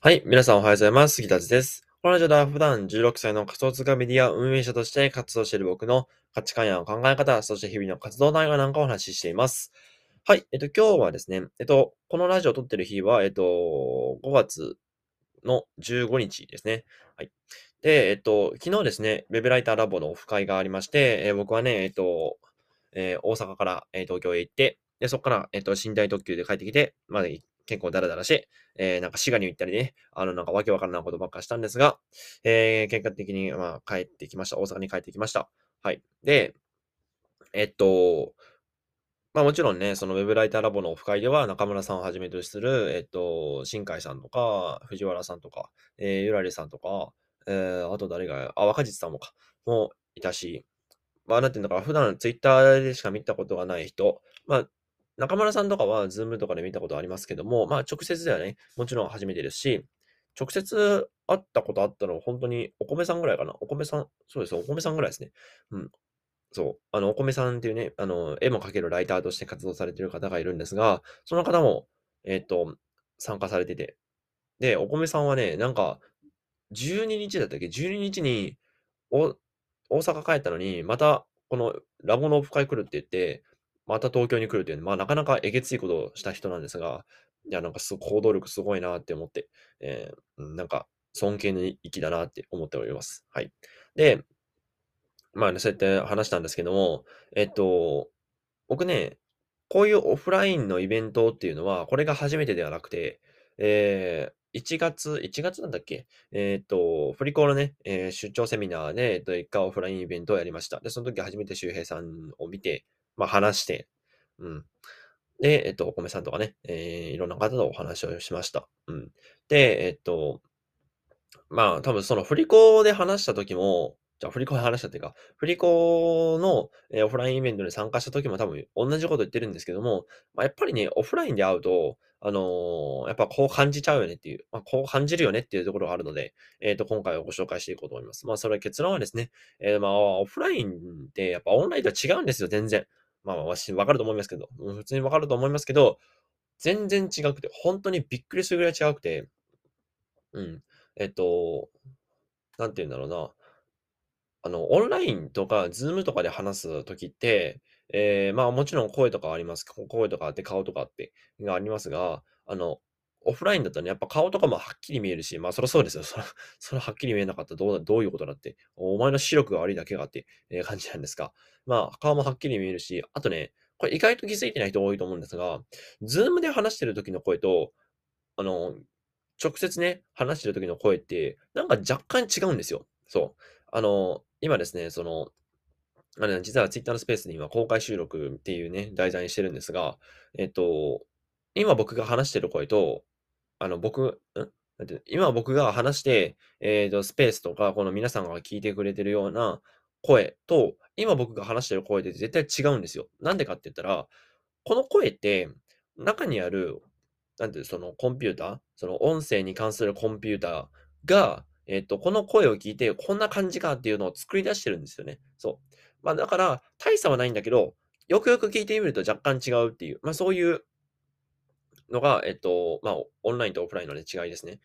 はい。皆さんおはようございます。杉田です。このラジオでは普段16歳の仮想通貨メディア運営者として活動している僕の価値観や考え方、そして日々の活動内容なんかをお話ししています。はい。えっと、今日はですね、えっと、このラジオを撮ってる日は、えっと、5月の15日ですね。はい。で、えっと、昨日ですね、ウェブライターラボのオフ会がありまして、えー、僕はね、えっと、えー、大阪から、えー、東京へ行って、で、そこから、えっと、寝台特急で帰ってきて、まあ、結構ダラダラして、えー、なんか滋賀に行ったりね、あの、なんかわけわからないことばっかしたんですが、えー、結果的に、まあ、帰ってきました。大阪に帰ってきました。はい。で、えっと、まあもちろんね、そのウェブライターラボのオフ会では中村さんをはじめとする、えっと、新海さんとか、藤原さんとか、えー、ゆらりさんとか、えー、あと誰が、あ、若実さんもか、もいたし、まあなんていうのか、普段ツイッターでしか見たことがない人、まあ中村さんとかは、ズームとかで見たことありますけども、まあ、直接ではね、もちろん初めてですし、直接会ったことあったのは、本当にお米さんぐらいかな。お米さん、そうです、お米さんぐらいですね。うん。そう。あの、お米さんっていうね、あの、絵も描けるライターとして活動されてる方がいるんですが、その方も、えっ、と、参加されてて。で、お米さんはね、なんか、12日だったっけ ?12 日に、お、大阪帰ったのに、また、このラボのオフ会来るって言って、また東京に来るっていう、まあ、なかなかえげついことをした人なんですが、いや、なんかす行動力すごいなって思って、えー、なんか尊敬の域だなって思っております。はい。で、まあね、そうやって話したんですけども、えっと、僕ね、こういうオフラインのイベントっていうのは、これが初めてではなくて、えー、1月、1月なんだっけ？えっ、と、振り子のね、えー、出張セミナーで、えっと、一回オフラインイベントをやりました。で、その時初めて周平さんを見て、まあ、話して、うん。で、えっと、お米さんとかね、えー、いろんな方とお話をしました。うん。で、えっと、まあ、多分その振り子で話した時も、じゃあ振り子で話したっていうか、振り子の、えー、オフラインイベントに参加した時も多分同じこと言ってるんですけども、まあ、やっぱりね、オフラインで会うと、あのー、やっぱこう感じちゃうよねっていう、まあ、こう感じるよねっていうところがあるので、えっ、ー、と、今回はご紹介していこうと思います。まあ、それは結論はですね、えー、まあ、オフラインってやっぱオンラインとは違うんですよ、全然。まあ、わし、わかると思いますけど、普通にわかると思いますけど、全然違くて、本当にびっくりするぐらい違くて、うん。えっと、なんて言うんだろうな。あの、オンラインとか、ズームとかで話すときって、えー、まあもちろん声とかあります。声とかあって、顔とかあって、がありますが、あの、オフラインだとね、やっぱ顔とかもはっきり見えるし、まあそりゃそうですよ。それ、それはっきり見えなかったらどうどういうことだって、お前の視力が悪いだけがって、え、感じなんですが、まあ顔もはっきり見えるし、あとね、これ意外と気づいてない人多いと思うんですが、ズームで話してる時の声と、あの、直接ね、話してる時の声って、なんか若干違うんですよ。そう。あの、今ですね、その、あれ、実は Twitter のスペースに今公開収録っていうね、題材にしてるんですが、えっと、今僕が話してる声と、あの、僕、ん？なんて今僕が話して、えっ、と、スペースとか、この皆さんが聞いてくれてるような声と、今僕が話してる声で絶対違うんですよ。なんでかって言ったら、この声って、中にある、なんていう、そのコンピューター、その音声に関するコンピューターが、えっと、この声を聞いて、こんな感じかっていうのを作り出してるんですよね。そう。まあ、だから、大差はないんだけど、よくよく聞いてみると若干違うっていう、まあ、そういうのが、えっと、まあ、オンラインとオフラインの、ね、違いですね。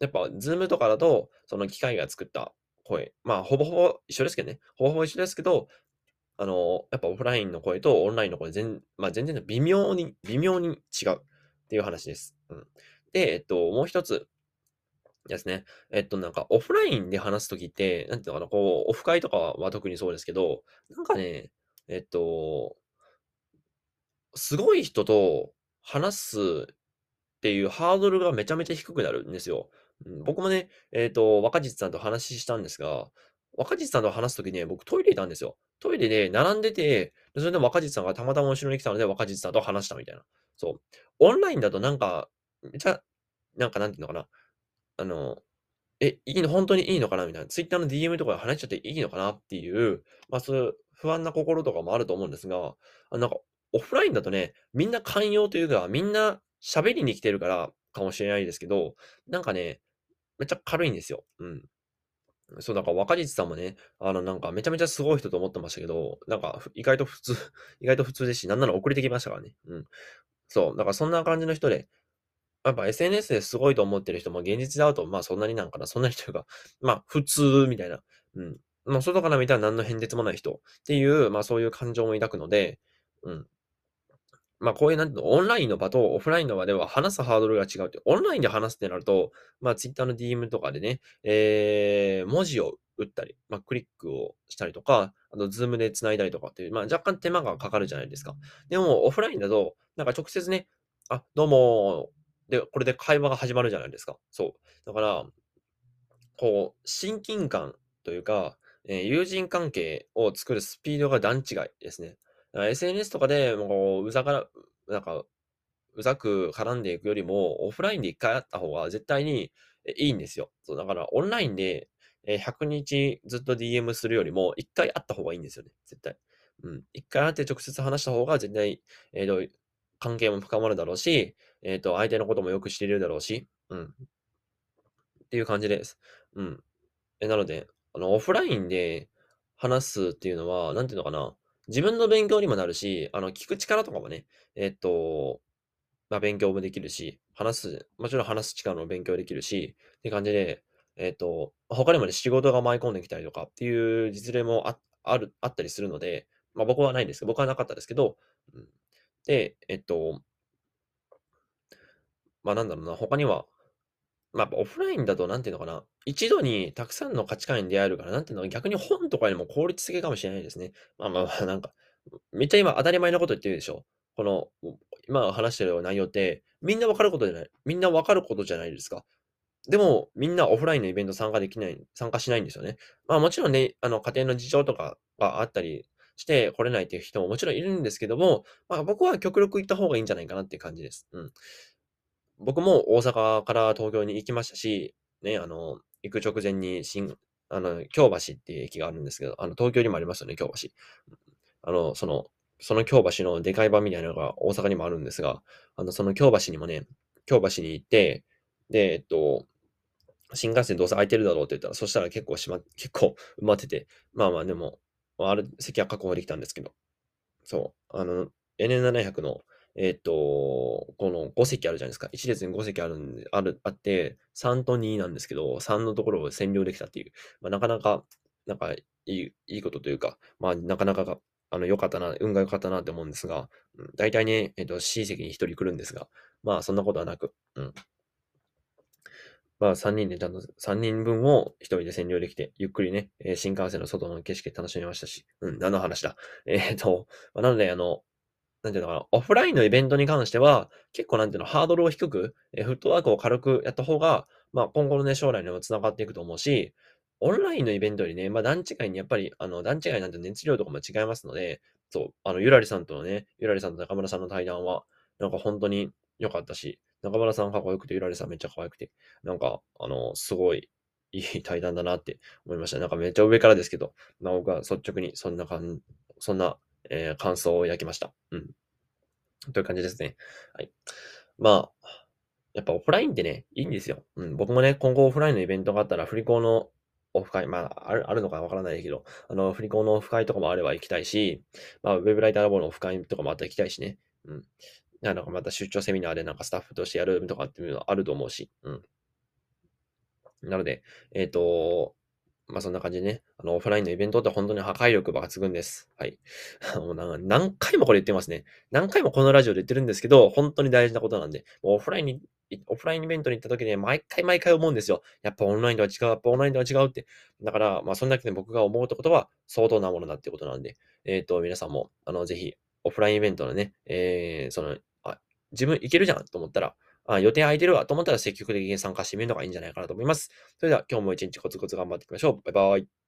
やっぱ、ズームとかだと、その機械が作った声、まあ、ほぼほぼ一緒ですけどね。ほぼほぼ一緒ですけど、あの、やっぱオフラインの声とオンラインの声全、まあ、全然微妙に、微妙に違うっていう話です。うん。で、えっと、もう一つですね。えっと、なんか、オフラインで話すときって、なんていうのかな、こう、オフ会とかは特にそうですけど、なんかね、えっと、すごい人と話すっていうハードルがめちゃめちゃ低くなるんですよ。僕もね、えっと、若実さんと話したんですが、若実さんと話すときね、僕トイレいたんですよ。トイレで並んでて、それで若実さんがたまたま後ろに来たので、若実さんと話したみたいな。そう。オンラインだとなんか、めちゃ、なんかなんていうのかな。あの、え、いいの本当にいいのかな？みたいな。Twitter の DM とかで話しちゃっていいのかな？っていう、まあ、そういう不安な心とかもあると思うんですが、あなんか、オフラインだとね、みんな寛容というか、みんな喋りに来てるからかもしれないですけど、なんかね、めっちゃ軽いんですよ。うん。そう、なんか若実さんもね、あの、なんかめちゃめちゃすごい人と思ってましたけど、なんか意外と普通、意外と普通ですし、なんなら遅れてきましたからね。うん。そう、だからそんな感じの人で、やっぱ SNS ですごいと思ってる人も現実だと、まあそんなになんかな、そんなにというか、まあ普通みたいな。うん。まあ外から見たら何の変哲もない人っていう、まあそういう感情も抱くので、うん。まあこういうなんていうの、オンラインの場とオフラインの場では話すハードルが違うって、オンラインで話すってなると、まあ Twitter の DM とかでね、えー、文字を打ったり、まあクリックをしたりとか、あと Zoom で繋いだりとかっていう、まあ若干手間がかかるじゃないですか。でもオフラインだと、なんか直接ね、あ、どうも、で、これで会話が始まるじゃないですか。そう。だから、こう、親近感というか、えー友人関係を作るスピードが段違いですね。SNS とかで、もう、うざから、なんか、うざく絡んでいくよりも、オフラインで一回会った方が絶対にいいんですよ。そう、だからオンラインで100日ずっと DM するよりも、一回会った方がいいんですよね、絶対。うん。一回会って直接話した方が絶対、えーと、関係も深まるだろうし、えっ、と、相手のこともよく知れるだろうし、うん。っていう感じです。うん。え、なので、あの、オフラインで話すっていうのは、なんていうのかな、自分の勉強にもなるし、あの、聞く力とかもね、えっと、まあ、勉強もできるし、話す、もちろん話す力も勉強できるし、って感じで、えっと、他にもね、仕事が舞い込んできたりとかっていう実例もあある、あったりするので、まあ僕はないんですけど、僕はなかったですけど、で、えっと、まあなんだろうな、他には、まあオフラインだとなんていうのかな、一度にたくさんの価値観に出会えるから、なんていうの、逆に本とかよりも効率的かもしれないですね。まあまあまあ、なんか、めっちゃ今当たり前のこと言ってるでしょ。この、今話してる内容って、みんなわかることじゃない。みんなわかることじゃないですか。でも、みんなオフラインのイベント参加できない、参加しないんですよね。まあもちろんね、あの家庭の事情とかがあったりして来れないっていう人ももちろんいるんですけども、まあ僕は極力行った方がいいんじゃないかなっていう感じです。うん。僕も大阪から東京に行きましたし、ね、あの、行く直前に新、あの、京橋っていう駅があるんですけど、あの、東京にもありますよね、京橋。あの、その、その京橋のでかい版みたいなのが大阪にもあるんですが、あの、その京橋にもね、京橋に行って、で、えっと、新幹線どうせ空いてるだろうって言ったら、そしたら結構しま、結構埋まってて、まあまあでも、ある席は確保できたんですけど、そう、あの、N700 のえっと、この5席あるじゃないですか。1列に5席あるんで、ある、あって、3と2なんですけど、3のところを占領できたっていう、まあ、なかなか、なんかいい、いいことというか、まあ、なかなかが、あの、良かったな、運が良かったなって思うんですが、うん、大体ね、えっと、C 席に1人来るんですが、まあ、そんなことはなく、うん。まあ、3人でちゃんと、3人分を1人で占領できて、ゆっくりね、新幹線の外の景色楽しみましたし、うん、何の話だ。えっ、と、まあ、なので、あの、なんていうのかな、オフラインのイベントに関しては、結構なんていうの、ハードルを低く、えフットワークを軽くやった方が、まあ、今後のね、将来にも繋がっていくと思うし、オンラインのイベントよりね、まあ、段違いにやっぱり、あの、段違いなんて熱量とかも違いますので、そう、あの、ゆらりさんとのね、ゆらりさんと中村さんの対談は、なんか本当に良かったし、中村さんかっこよくて、ゆらりさんめっちゃ可愛くて、なんか、あの、すごい、いい対談だなって思いました。なんかめっちゃ上からですけど、まあ、僕は率直にそんな感じ、そんな、えー、感想を焼きました。うん。という感じですね。はい。まあ、やっぱオフラインってね、いいんですよ。うん、僕もね、今後オフラインのイベントがあったら、振り子のオフ会、まあ、あるあるのかわからないけど、あの、振り子のオフ会とかもあれば行きたいし、まあ、ウェブライターラボのオフ会とかもあったら行きたいしね。うん。なんかまた出張セミナーでなんかスタッフとしてやるとかっていうのはあると思うし、うん。なので、えっ、ー、と、まあそんな感じでね、あの、オフラインのイベントって本当に破壊力抜群です。はい。もう何回もこれ言ってますね。何回もこのラジオで言ってるんですけど、本当に大事なことなんで、オフラインに、オフラインイベントに行った時に毎回毎回思うんですよ。やっぱオンラインとは違う、やっぱオンラインとは違うって。だから、まあそんだけで僕が思うってことは相当なものだってことなんで、えっ、ー、と、皆さんも、あの、ぜひ、オフラインイベントのね、えー、その、あ、自分いけるじゃんと思ったら、あ予定空いてるわと思ったら積極的に参加してみるのがいいんじゃないかなと思います。それでは今日も一日コツコツ頑張っていきましょう。バイバイ。